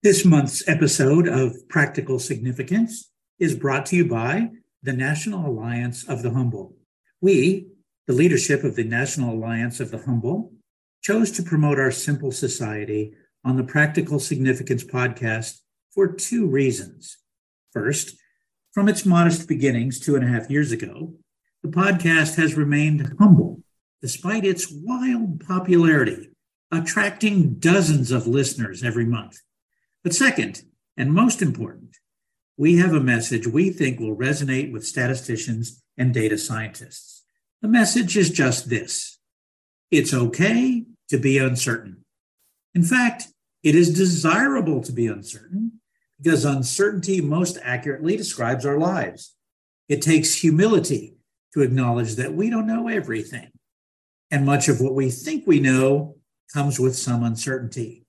This month's episode of Practical Significance is brought to you by the National Alliance of the Humble. We, the leadership of the National Alliance of the Humble, chose to promote our simple society on the Practical Significance podcast for two reasons. First, from its modest beginnings two and a half years ago, the podcast has remained humble despite its wild popularity, attracting dozens of listeners every month. But second, and most important, we have a message we think will resonate with statisticians and data scientists. The message is just this it's okay to be uncertain. In fact, it is desirable to be uncertain because uncertainty most accurately describes our lives. It takes humility to acknowledge that we don't know everything. And much of what we think we know comes with some uncertainty.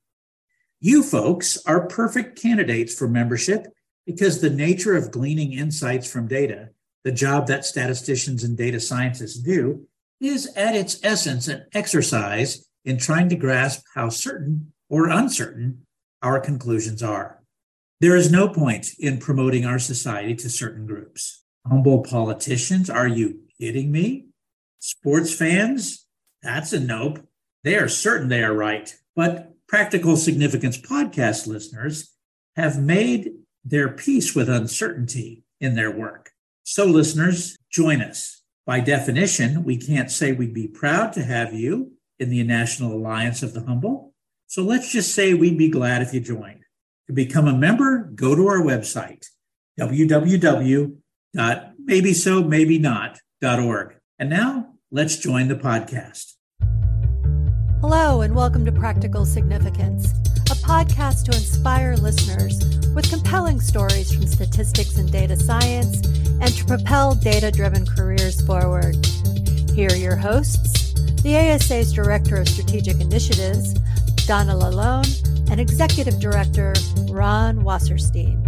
You folks are perfect candidates for membership because the nature of gleaning insights from data, the job that statisticians and data scientists do, is at its essence an exercise in trying to grasp how certain or uncertain our conclusions are. There is no point in promoting our society to certain groups. Humble politicians, are you kidding me? Sports fans, that's a nope. They are certain they are right. But Practical Significance podcast listeners have made their peace with uncertainty in their work. So, listeners, join us. By definition, we can't say we'd be proud to have you in the National Alliance of the Humble. So, let's just say we'd be glad if you joined. To become a member, go to our website, www.maybesomaybenot.org. And now, let's join the podcast. Hello, and welcome to Practical Significance, a podcast to inspire listeners with compelling stories from statistics and data science and to propel data driven careers forward. Here are your hosts the ASA's Director of Strategic Initiatives, Donna LaLonde, and Executive Director, Ron Wasserstein.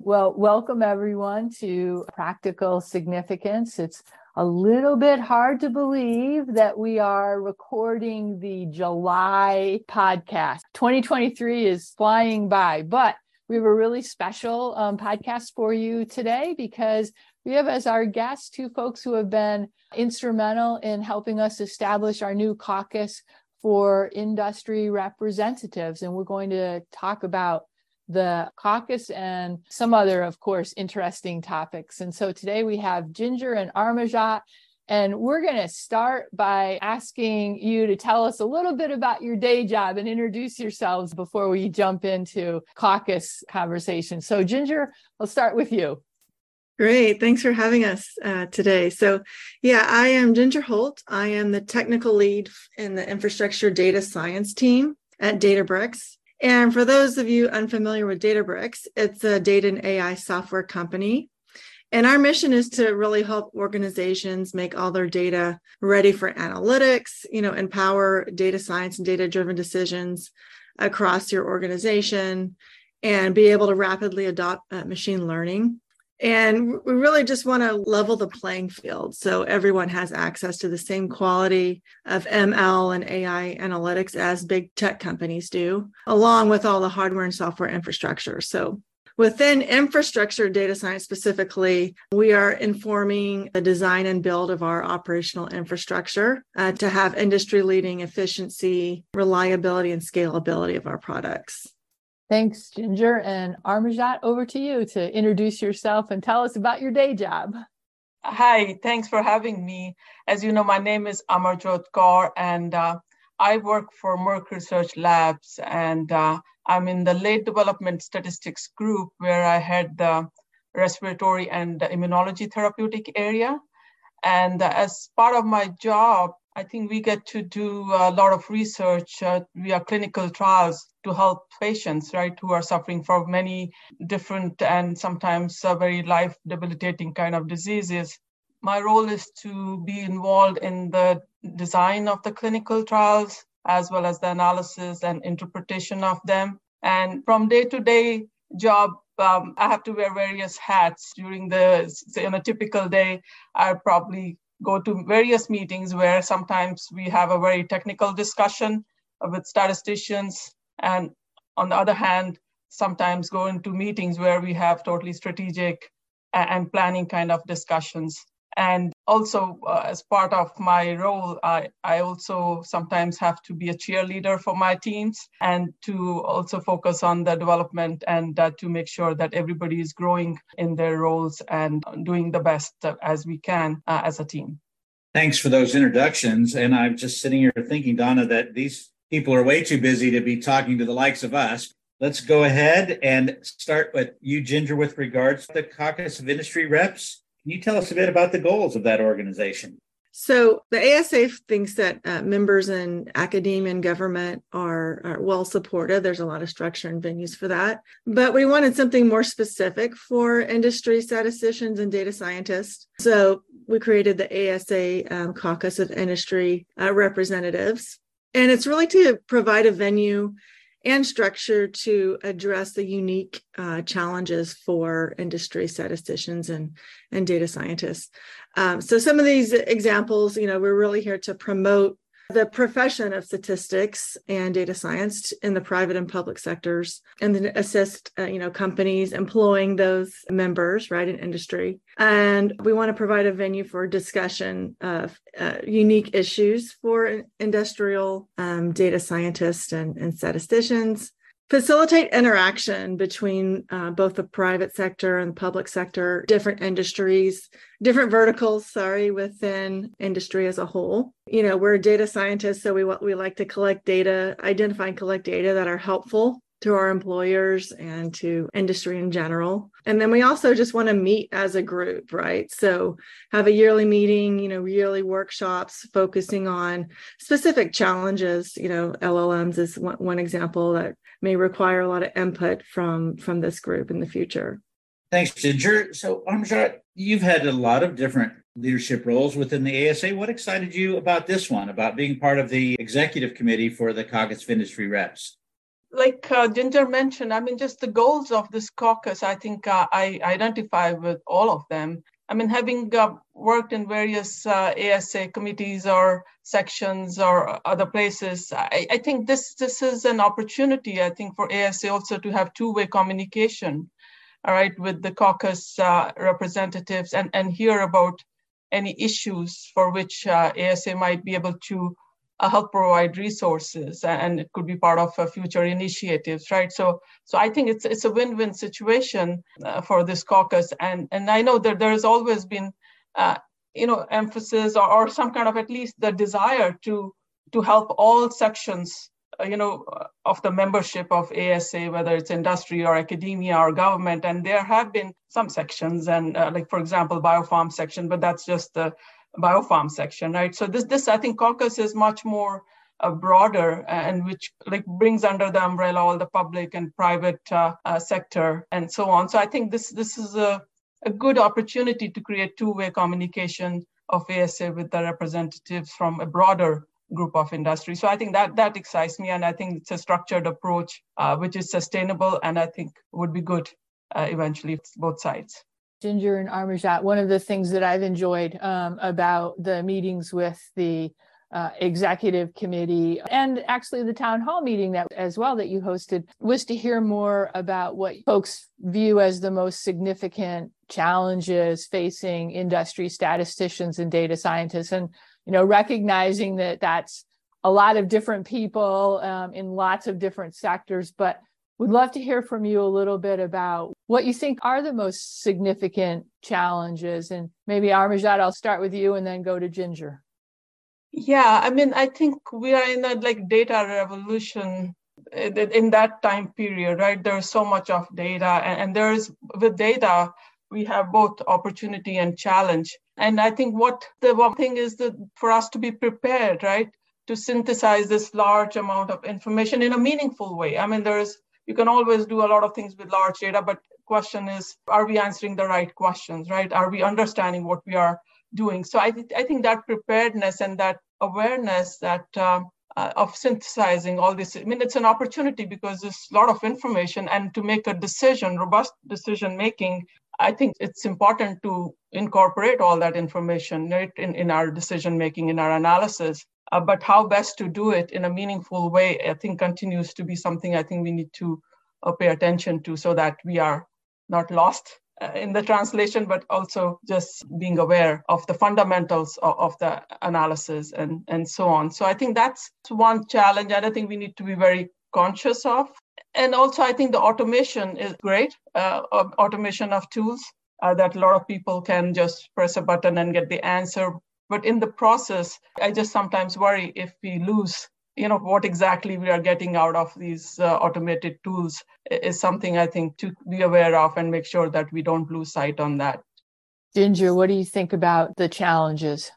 Well, welcome everyone to Practical Significance. It's a little bit hard to believe that we are recording the July podcast. 2023 is flying by, but we have a really special um, podcast for you today because we have as our guests two folks who have been instrumental in helping us establish our new caucus for industry representatives. And we're going to talk about the caucus and some other, of course, interesting topics. And so today we have Ginger and Amarjot. And we're going to start by asking you to tell us a little bit about your day job and introduce yourselves before we jump into caucus conversation. So, Ginger, I'll start with you. Great. Thanks for having us uh, today. So, yeah, I am Ginger Holt. I am the technical lead in the infrastructure data science team at Databricks. And for those of you unfamiliar with Databricks, it's a data and AI software company. And our mission is to really help organizations make all their data ready for analytics, you know, empower data science and data driven decisions across your organization and be able to rapidly adopt uh, machine learning and we really just want to level the playing field so everyone has access to the same quality of ML and AI analytics as big tech companies do, along with all the hardware and software infrastructure. So Within infrastructure data science specifically, we are informing the design and build of our operational infrastructure uh, to have industry leading efficiency, reliability, and scalability of our products. Thanks, Ginger. And Amarjot, over to you to introduce yourself and tell us about your day job. Hi, thanks for having me. As you know, my name is Amarjot Kaur, and uh, I work for Merck Research Labs, and uh, I'm in the late development statistics group where I head the respiratory and immunology therapeutic area. And uh, as part of my job, I think we get to do a lot of research uh, via clinical trials to help patients, right, who are suffering from many different and sometimes uh, very life debilitating kind of diseases. My role is to be involved in the design of the clinical trials as well as the analysis and interpretation of them. And from day to day job, um, I have to wear various hats during the, say, on a typical day, I probably go to various meetings where sometimes we have a very technical discussion with statisticians. And on the other hand, sometimes go into meetings where we have totally strategic and planning kind of discussions. And also, uh, as part of my role, I, I also sometimes have to be a cheerleader for my teams and to also focus on the development and uh, to make sure that everybody is growing in their roles and doing the best as we can uh, as a team. Thanks for those introductions. And I'm just sitting here thinking, Donna, that these people are way too busy to be talking to the likes of us. Let's go ahead and start with you, Ginger, with regards to the Caucus of Industry Reps. Can you tell us a bit about the goals of that organization? So the ASA thinks that uh, members in academia and government are, are, well supported. There's a lot of structure and venues for that. But we wanted something more specific for industry statisticians and data scientists. So we created the ASA um, Caucus of Industry uh, Representatives. And it's really to provide a venue and structure to address the unique uh, challenges for industry statisticians and, and data scientists. Um, so some of these examples, you know, we're really here to promote the profession of statistics and data science in the private and public sectors and then assist uh, you know companies employing those members right in industry. And we want to provide a venue for discussion of uh, unique issues for industrial um, data scientists and, and statisticians facilitate interaction between uh, both the private sector and the public sector, different industries, different verticals, sorry, within industry as a whole. You know, we're data scientists, so we, we like to collect data, identify and collect data that are helpful to our employers and to industry in general. And then we also just want to meet as a group, right? So have a yearly meeting, you know, yearly workshops focusing on specific challenges. You know, LLMs is one, one example that may require a lot of input from from this group in the future. Thanks, Ginger. So Amarjot, you've had a lot of different leadership roles within the ASA. What excited you about this one, about being part of the executive committee for the Caucus of Industry Reps? Like uh, Ginger mentioned, I mean, just the goals of this caucus, I think uh, I identify with all of them. I mean, having uh, worked in various uh, ASA committees or sections or other places, I, I, think this this is an opportunity. I think for ASA also to have two-way communication, all right, with the caucus uh, representatives and and hear about any issues for which uh, ASA might be able to uh, help provide resources and it could be part of uh, future initiatives right? So so i think it's it's a win-win situation uh, for this caucus. And and i know that there has always been uh, you know emphasis or, or some kind of at least the desire to to help all sections uh, you know of the membership of asa whether it's industry or academia or government. And there have been some sections and uh, like for example biopharm section but that's just the biopharm section, right? So this, this I think caucus is much more uh, broader and which like brings under the umbrella all the public and private uh, uh, sector and so on. So I think this this is a, a good opportunity to create two-way communication of ASA with the representatives from a broader group of industry. So I think that that excites me, and I think it's a structured approach uh, which is sustainable and I think would be good uh, eventually both sides. Ginger and Amarjot, one of the things that I've enjoyed um, about the meetings with the uh, executive committee and actually the town hall meeting that as well that you hosted was to hear more about what folks view as the most significant challenges facing industry statisticians and data scientists. And you know recognizing that that's a lot of different people um, in lots of different sectors but We'd love to hear from you a little bit about what you think are the most significant challenges. And maybe Amarjot, I'll start with you and then go to Ginger. Yeah, I mean, I think we are in a like data revolution eh, in that time period, right? There's so much of data, and, and there's with data, we have both opportunity and challenge. And I think what the one thing is that for us to be prepared, right, to synthesize this large amount of information in a meaningful way. I mean, there's you can always do a lot of things with large data but question is are we answering the right questions right? Are we understanding what we are doing? So i, th- I think that preparedness and that awareness that um, uh, of synthesizing all this i mean it's an opportunity because there's a lot of information and to make a decision robust decision making i think it's important to incorporate all that information right in, in our decision making in our analysis Uh, but how best to do it in a meaningful way, I think continues to be something I think we need to uh, pay attention to so that we are not lost uh, in the translation, but also just being aware of the fundamentals of, of, the analysis and, and so on. So I think that's one challenge, I think we need to be very conscious of. And also, I think the automation is great, uh, automation of tools uh, that a lot of people can just press a button and get the answer. But in the process, I just sometimes worry if we lose you know what exactly we are getting out of these uh, automated tools is something i think to be aware of and make sure that we don't lose sight on that. Ginger what do you think about the challenges?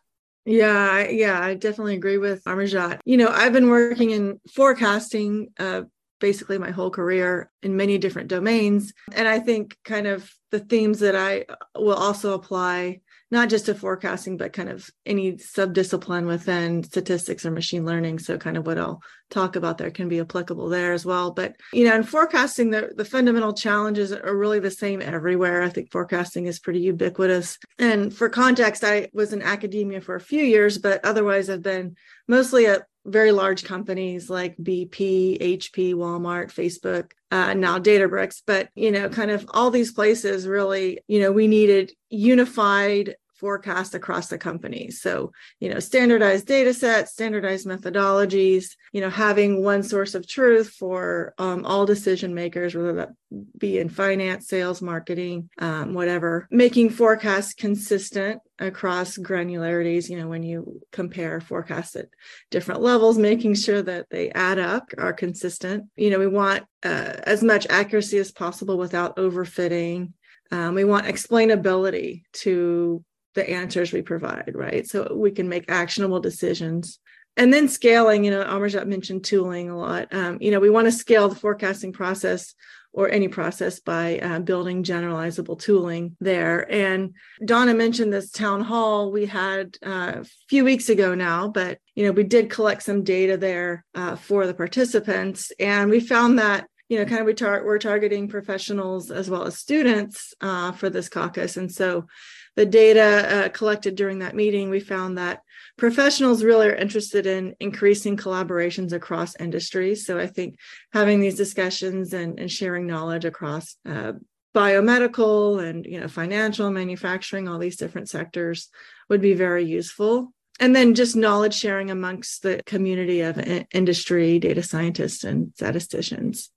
Yeah yeah i definitely agree with Amarjot you know i've been working in forecasting uh, basically my whole career in many different domains. And i think kind of the themes that i will also apply not just to forecasting, but kind of any subdiscipline within statistics or machine learning. So, kind of what I'll talk about there can be applicable there as well. But, you know, in forecasting, the, the fundamental challenges are really the same everywhere. I think forecasting is pretty ubiquitous. And for context, I was in academia for a few years, but otherwise, I've been mostly at very large companies like BP, HP, Walmart, Facebook, uh, now Databricks. But, you know, kind of all these places really, you know, we needed unified forecast across the company. So, you know, standardized data sets, standardized methodologies, you know, having one source of truth for um, all decision makers, whether that be in finance, sales, marketing, um, whatever, making forecasts consistent across granularities, you know, when you compare forecasts at different levels, making sure that they add up, are consistent. You know, we want uh, as much accuracy as possible without overfitting. Um, we want explainability to the answers we provide, right? So we can make actionable decisions. And then scaling, you know, Amarjot mentioned tooling a lot. Um, you know, we want to scale the forecasting process or any process by uh, building generalizable tooling there. And Donna mentioned this town hall we had uh, a few weeks ago now, but you know we did collect some data there uh, for the participants, and we found that you know kind of we tar- we're targeting professionals as well as students uh, for this caucus, and so the data uh, collected during that meeting, we found that professionals really are interested in increasing collaborations across industries. So I think having these discussions and, and sharing knowledge across uh, biomedical and you know financial manufacturing all these different sectors would be very useful. And then just knowledge sharing amongst the community of industry data scientists and statisticians.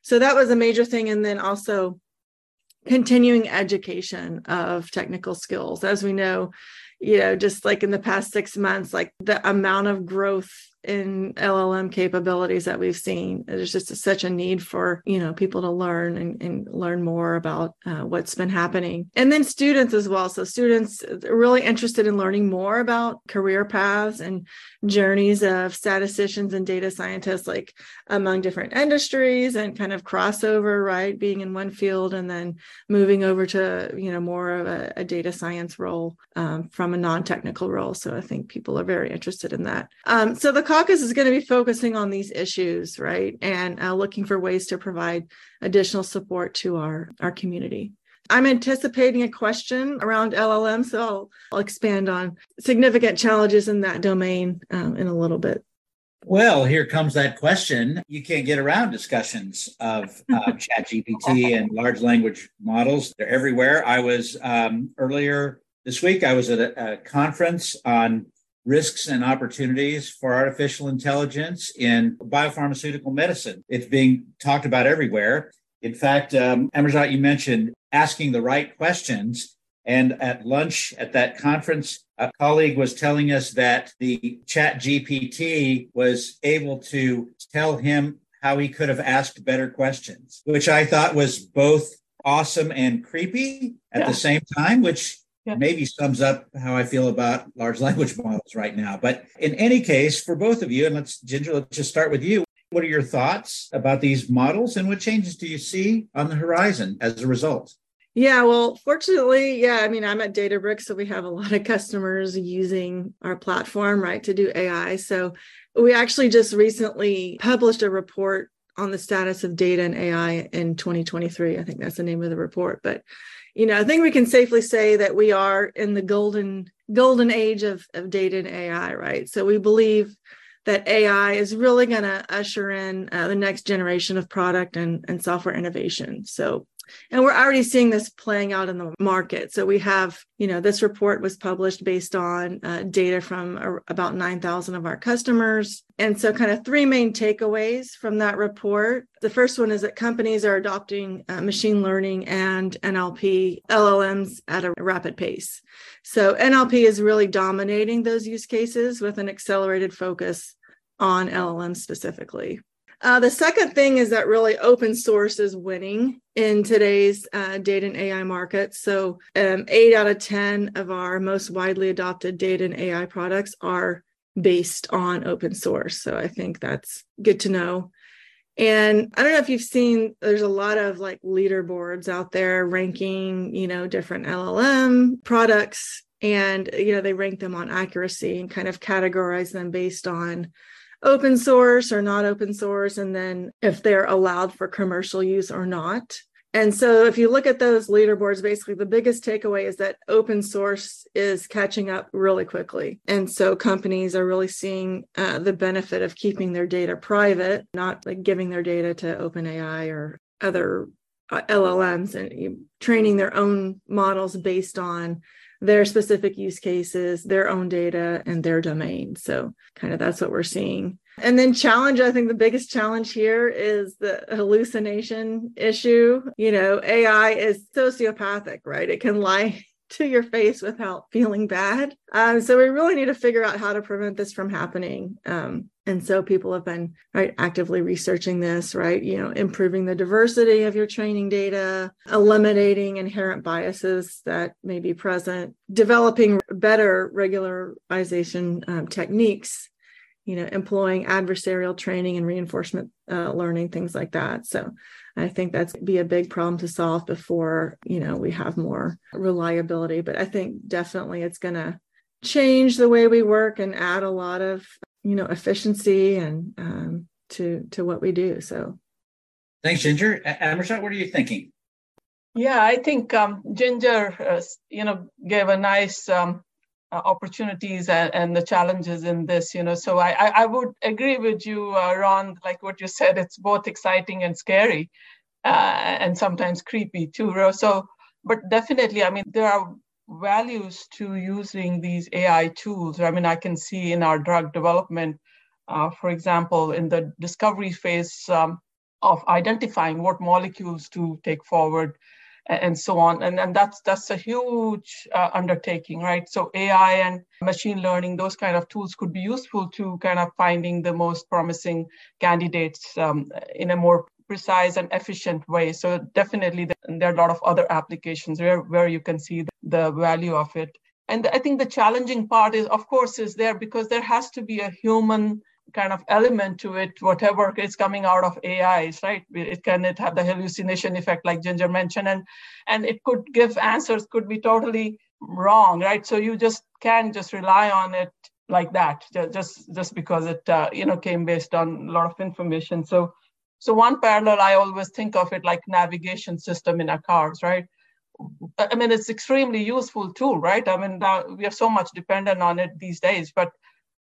So that was a major thing. And then also continuing education of technical skills. As we know, you know, just like in the past six months, like the amount of growth in LLM capabilities that we've seen. There's just a, such a need for you know people to learn and, and learn more about uh, what's been happening, and then students as well. So students are really interested in learning more about career paths and journeys of statisticians and data scientists, like among different industries and kind of crossover, right? Being in one field and then moving over to you know more of a, a data science role um, from a non-technical role. So I think people are very interested in that. Um, so the caucus is going to be focusing on these issues, right? And uh, looking for ways to provide additional support to our, our community. I'm anticipating a question around LLM, so I'll, I'll expand on significant challenges in that domain um, in a little bit. Well, here comes that question. You can't get around discussions of uh, ChatGPT and large language models. They're everywhere. I was um, earlier this week, I was at a, a conference on risks and opportunities for artificial intelligence in biopharmaceutical medicine. It's being talked about everywhere. In fact, um, you mentioned asking the right questions. And at lunch at that conference, a colleague was telling us that the ChatGPT was able to tell him how he could have asked better questions, which I thought was both awesome and creepy at yeah. the same time, which yeah. maybe sums up how I feel about large language models right now. But in any case, for both of you, and let's, Ginger, let's just start with you. What are your thoughts about these models and what changes do you see on the horizon as a result? Yeah, well, fortunately, yeah, I mean, I'm at Databricks, so we have a lot of customers using our platform, right, to do AI. So we actually just recently published a report on the status of data and AI in 2023. I think that's the name of the report. But you know, I think we can safely say that we are in the golden golden age of, of data and AI, right? So we believe that AI is really going to usher in uh, the next generation of product and, and software innovation. So and we're already seeing this playing out in the market. So we have, you know, this report was published based on uh, data from about 9,000 of our customers. And so, kind of three main takeaways from that report. The first one is that companies are adopting uh, machine learning and NLP LLMs at a rapid pace. So, NLP is really dominating those use cases with an accelerated focus on LLMs specifically. Uh, the second thing is that really open source is winning in today's uh, data and AI market. So, um, eight out of 10 of our most widely adopted data and AI products are based on open source. So, I think that's good to know. And I don't know if you've seen, there's a lot of like leaderboards out there ranking, you know, different LLM products. And, you know, they rank them on accuracy and kind of categorize them based on open source or not open source, and then if they're allowed for commercial use or not. And so, if you look at those leaderboards, basically the biggest takeaway is that open source is catching up really quickly. And so, companies are really seeing uh, the benefit of keeping their data private, not like giving their data to OpenAI or other uh, LLMs and training their own models based on their specific use cases, their own data, and their domain. So, kind of that's what we're seeing. And then, challenge I think the biggest challenge here is the hallucination issue. You know, AI is sociopathic, right? It can lie to your face without feeling bad. Um, so we really need to figure out how to prevent this from happening. Um, and so people have been right actively researching this, right? You know, improving the diversity of your training data, eliminating inherent biases that may be present, developing better regularization um, techniques you know employing adversarial training and reinforcement uh, learning things like that so I think that's be a big problem to solve before, you know, we have more reliability. But I think definitely it's going to change the way we work and add a lot of, you know, efficiency and um, to to what we do. So, thanks, Ginger. Amarjot, what are you thinking? Yeah, I think um, Ginger, uh, you know, gave a nice um, uh, opportunities and, and, the challenges in this you know. So i i, I would agree with you uh, ron like what you said it's both exciting and scary uh, and sometimes creepy too so but definitely i mean there are values to using these ai tools. I mean i can see in our drug development uh, for example in the discovery phase um, of identifying what molecules to take forward and so on. And, and that's that's a huge uh, undertaking, right? So AI and machine learning, those kind of tools could be useful to kind of finding the most promising candidates um, in a more precise and efficient way. So definitely there are a lot of other applications where, where you can see the value of it. And I think the challenging part is, of course, is there because there has to be a human kind of element to it, whatever is coming out of AIs, right? It can it have the hallucination effect, like Ginger mentioned, and and it could give answers could be totally wrong, right? So you just can't just rely on it like that, just just because it uh, you know came based on a lot of information. So so one parallel I always think of it like navigation system in our cars, right? I mean, it's extremely useful tool, right? I mean, we are so much dependent on it these days, but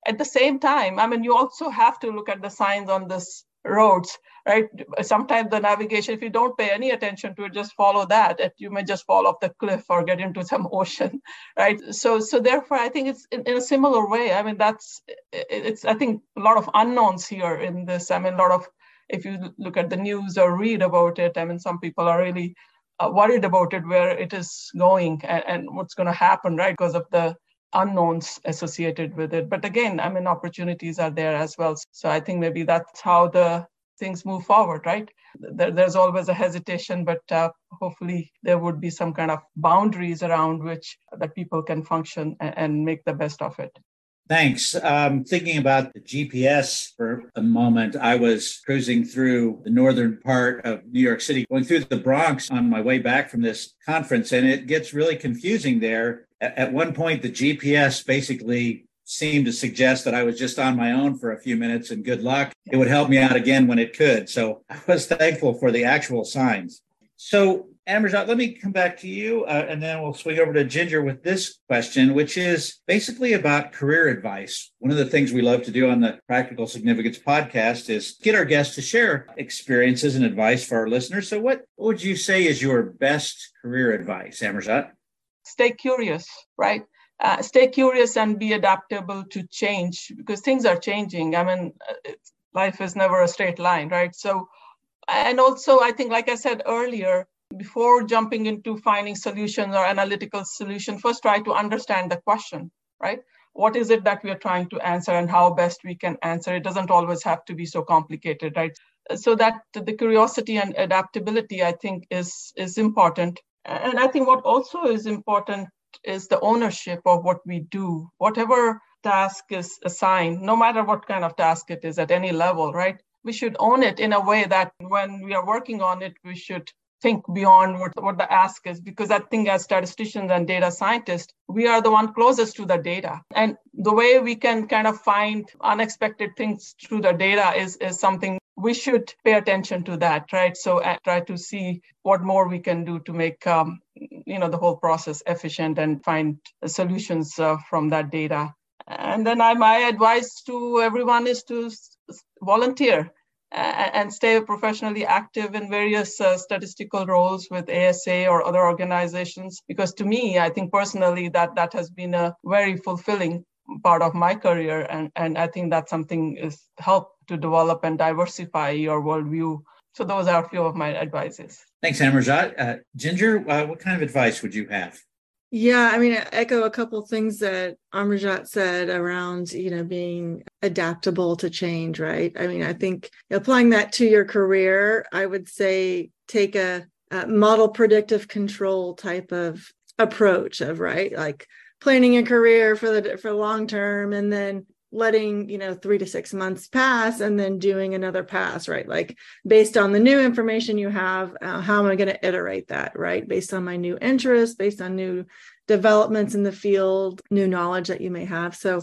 at the same time, I mean, you also have to look at the signs on this roads, right? Sometimes the navigation, if you don't pay any attention to it, just follow that, you may just fall off the cliff or get into some ocean, right? So, so therefore, I think it's in, in a similar way. I mean, that's it's. I think a lot of unknowns here in this. I mean, a lot of if you look at the news or read about it, I mean, some people are really uh, worried about it, where it is going and, and what's going to happen, right? Because of the unknowns associated with it. But again, I mean, opportunities are there as well. So I think maybe that's how the things move forward, right? There, there's always a hesitation, but uh, hopefully there would be some kind of boundaries around which that people can function and, and make the best of it. Thanks. Um, thinking about the GPS for a moment, I was cruising through the northern part of New York City, going through the Bronx on my way back from this conference, and it gets really confusing there at one point, the GPS basically seemed to suggest that I was just on my own for a few minutes and good luck. It would help me out again when it could. So I was thankful for the actual signs. So, Amarjot, let me come back to you, uh, and then we'll swing over to Ginger with this question, which is basically about career advice. One of the things we love to do on the Practical Significance podcast is get our guests to share experiences and advice for our listeners. So, what, what would you say is your best career advice, Amarjot? Stay curious, right? Uh, stay curious and be adaptable to change because things are changing. I mean, uh, life is never a straight line, right? So, and also, I think, like I said earlier, before jumping into finding solutions or analytical solution, first try to understand the question, right? What is it that we are trying to answer and how best we can answer? It doesn't always have to be so complicated, right? So that the curiosity and adaptability, I think, is is important. And I think what also is important is the ownership of what we do. Whatever task is assigned, no matter what kind of task it is at any level, right? We should own it in a way that when we are working on it, we should think beyond what, what the ask is because I think as statisticians and data scientists, we are the one closest to the data. And the way we can kind of find unexpected things through the data is, is something we should pay attention to that, right? So uh, try to see what more we can do to make um, you know the whole process efficient and find solutions uh, from that data. And then I, my advice to everyone is to volunteer and stay professionally active in various uh, statistical roles with ASA or other organizations. Because to me, I think personally that that has been a very fulfilling part of my career, and and I think that's something is help to develop and diversify your worldview. So those are a few of my advices. Thanks, Amarjot. Uh, Ginger, uh, what kind of advice would you have? Yeah, I mean, I echo a couple things that Amarjot said around, you know, being adaptable to change, right? I mean, I think applying that to your career, I would say take a, a model predictive control type of approach of, right? Like planning a career for the for long term and then letting you know three to six months pass and then doing another pass right? Like based on the new information you have uh, how am i going to iterate that right? Based on my new interests based on new developments in the field new knowledge that you may have. So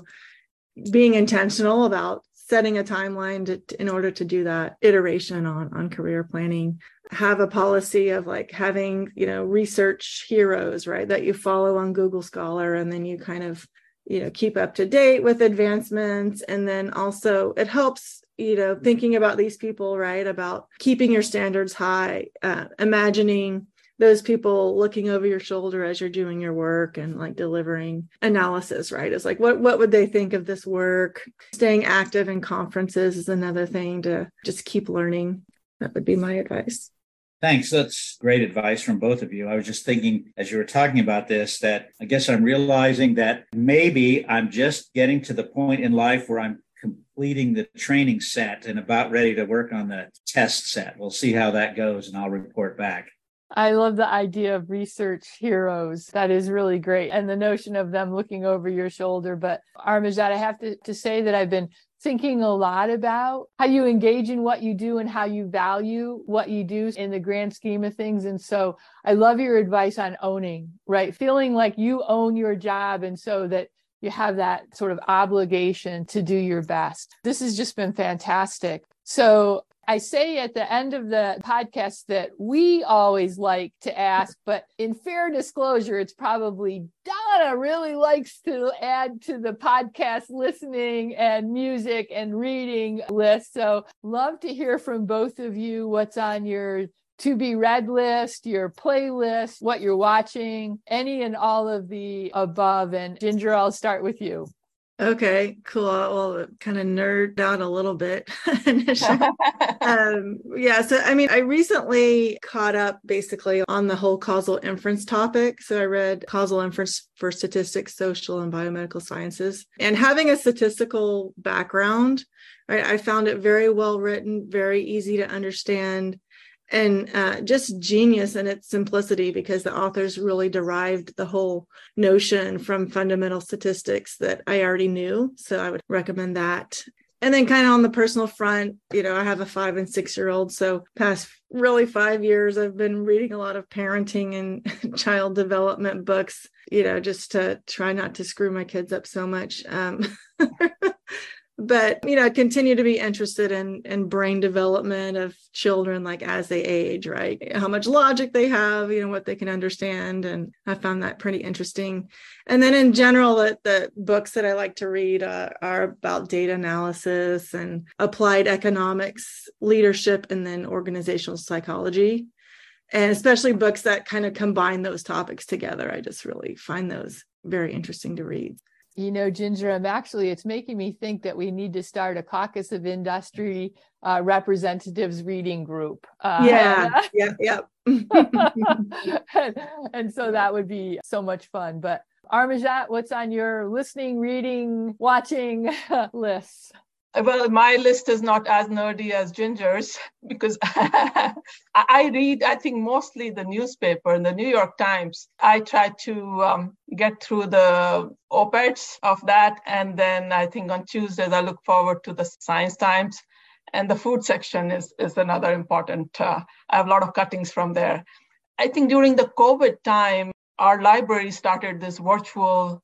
being intentional about setting a timeline to, in order to do that iteration on on career planning. Have a policy of like having you know research heroes right that you follow on google scholar and then you kind of you know keep up to date with advancements. And then also it helps you know thinking about these people right about keeping your standards high uh, imagining those people looking over your shoulder as you're doing your work and like delivering analysis right? It's like what what would they think of this work? Staying active in conferences is another thing to just keep learning. That would be my advice Thanks. That's great advice from both of you. I was just thinking as you were talking about this that I guess I'm realizing that maybe I'm just getting to the point in life where I'm completing the training set and about ready to work on the test set. We'll see how that goes and I'll report back. I love the idea of research heroes. That is really great. And the notion of them looking over your shoulder. But Amarjot, I have to, to say that I've been thinking a lot about how you engage in what you do and how you value what you do in the grand scheme of things. And so I love your advice on owning, right? Feeling like you own your job and so that you have that sort of obligation to do your best. This has just been fantastic. So I say at the end of the podcast that we always like to ask, but in fair disclosure, it's probably Donna really likes to add to the podcast listening and music and reading list. So, love to hear from both of you what's on your to be read list, your playlist, what you're watching, any and all of the above. And Ginger, I'll start with you. Okay, cool. Well, kind of nerd out a little bit um, yeah, so I mean, I recently caught up basically on the whole causal inference topic. So I read Causal Inference for Statistics, Social, and Biomedical Sciences. And having a statistical background, right, I found it very well written, very easy to understand and uh, just genius in its simplicity because the authors really derived the whole notion from fundamental statistics that I already knew. So I would recommend that. And then, kind of on the personal front, you know, I have a five and six year old. So, past really five years, I've been reading a lot of parenting and child development books, you know, just to try not to screw my kids up so much. Um, but you know continue to be interested in in brain development of children like as they age right? How much logic they have you know what they can understand and i found that pretty interesting. And then in general the, the books that i like to read uh, are about data analysis and applied economics leadership and then organizational psychology. And especially books that kind of combine those topics together i just really find those very interesting to read you know, Ginger, I'm actually, it's making me think that we need to start a caucus of industry uh, representatives reading group. Uh, yeah, yeah, yeah. and, and so that would be so much fun. But Amarjot, what's on your listening, reading, watching list? Well my list is not as nerdy as ginger's because i read i think mostly the newspaper and the new york times. I try to um, get through the op-eds of that and then i think on tuesdays i look forward to the science times and the food section is, is another important uh, i have a lot of cuttings from there. I think during the covid time our library started this virtual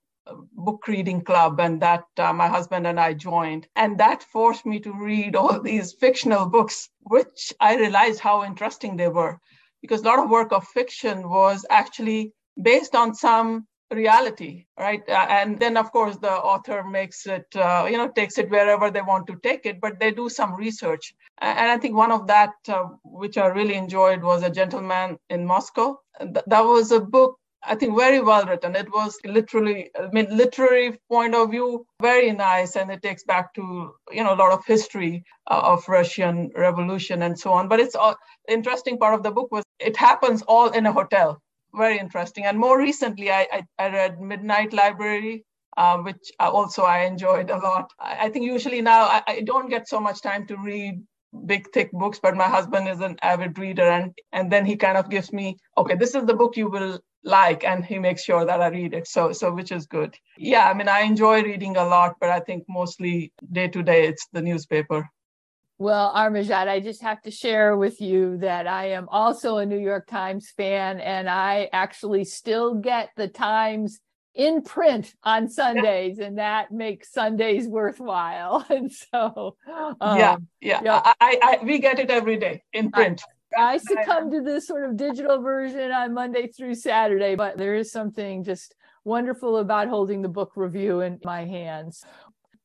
book reading club and that uh, my husband and I joined. And that forced me to read all these fictional books, which I realized how interesting they were. Because a lot of work of fiction was actually based on some reality, right? Uh, and then, of course, the author makes it, uh, you know, takes it wherever they want to take it, but they do some research. And I think one of that, uh, which I really enjoyed, was A Gentleman in Moscow. Th- that was a book I think very well written. It was literally, I mean, literary point of view, very nice, and it takes back to you know a lot of history uh, of Russian Revolution and so on. But it's all interesting part of the book was it happens all in a hotel. Very interesting. And more recently, I I, I read Midnight Library. Uh, which also I enjoyed a lot. I, I think usually now I, I don't get so much time to read big thick books but my husband is an avid reader and and then he kind of gives me okay this is the book you will like and he makes sure that i read it so so which is good yeah i mean i enjoy reading a lot but i think mostly day to day it's the newspaper well, Amarjot, I just have to share with you that I am also a New York Times fan, and I actually still get the Times in print on Sundays, and that makes Sundays worthwhile. And so, um, yeah, yeah, yeah. I, I, we get it every day in print. I succumb to this sort of digital version on Monday through Saturday, but there is something just wonderful about holding the book review in my hands.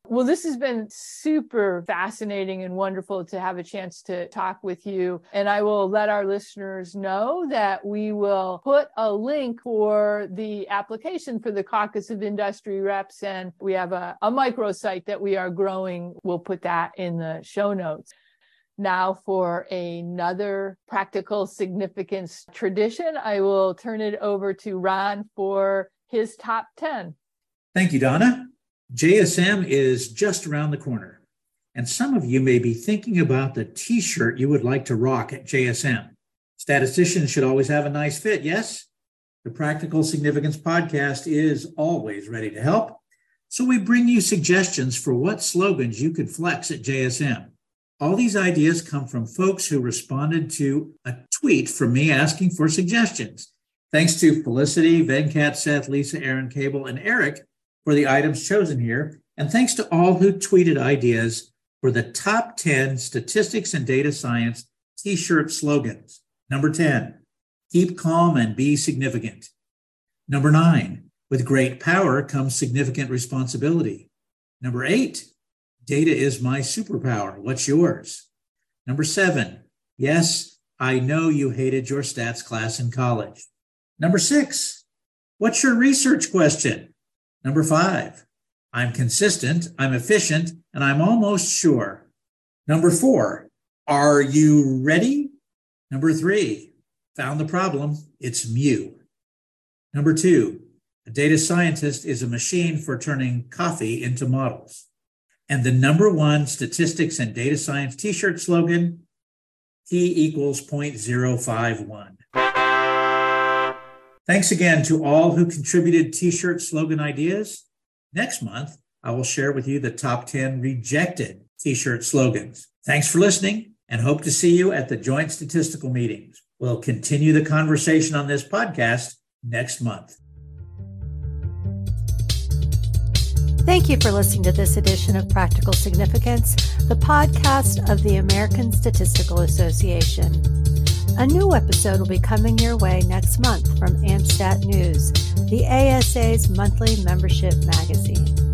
Well, this has been super fascinating and wonderful to have a chance to talk with you. And I will let our listeners know that we will put a link for the application for the Caucus of Industry Reps. And we have a, a microsite that we are growing. We'll put that in the show notes now for another practical significance tradition. I will turn it over to Ron for his top 10. Thank you, Donna. JSM is just around the corner. And some of you may be thinking about the t shirt you would like to rock at JSM. Statisticians should always have a nice fit, yes? The Practical Significance Podcast is always ready to help. So we bring you suggestions for what slogans you could flex at JSM. All these ideas come from folks who responded to a tweet from me asking for suggestions. Thanks to Felicity, Venkat, Seth, Lisa, Aaron, Cable, and Eric for the items chosen here. And thanks to all who tweeted ideas for the top 10 statistics and data science t shirt slogans. Number 10, keep calm and be significant. Number nine, with great power comes significant responsibility. Number eight, Data is my superpower. What's yours? Number seven, yes, I know you hated your stats class in college. Number six, what's your research question? Number five, I'm consistent, I'm efficient, and I'm almost sure. Number four, are you ready? Number three, found the problem, it's mu. Number two, a data scientist is a machine for turning coffee into models. And the number one statistics and data science t shirt slogan T equals 0.051. Thanks again to all who contributed t shirt slogan ideas. Next month, I will share with you the top 10 rejected t shirt slogans. Thanks for listening and hope to see you at the joint statistical meetings. We'll continue the conversation on this podcast next month. Thank you for listening to this edition of Practical Significance, the podcast of the American Statistical Association. A new episode will be coming your way next month from AMSTAT News, the ASA's monthly membership magazine.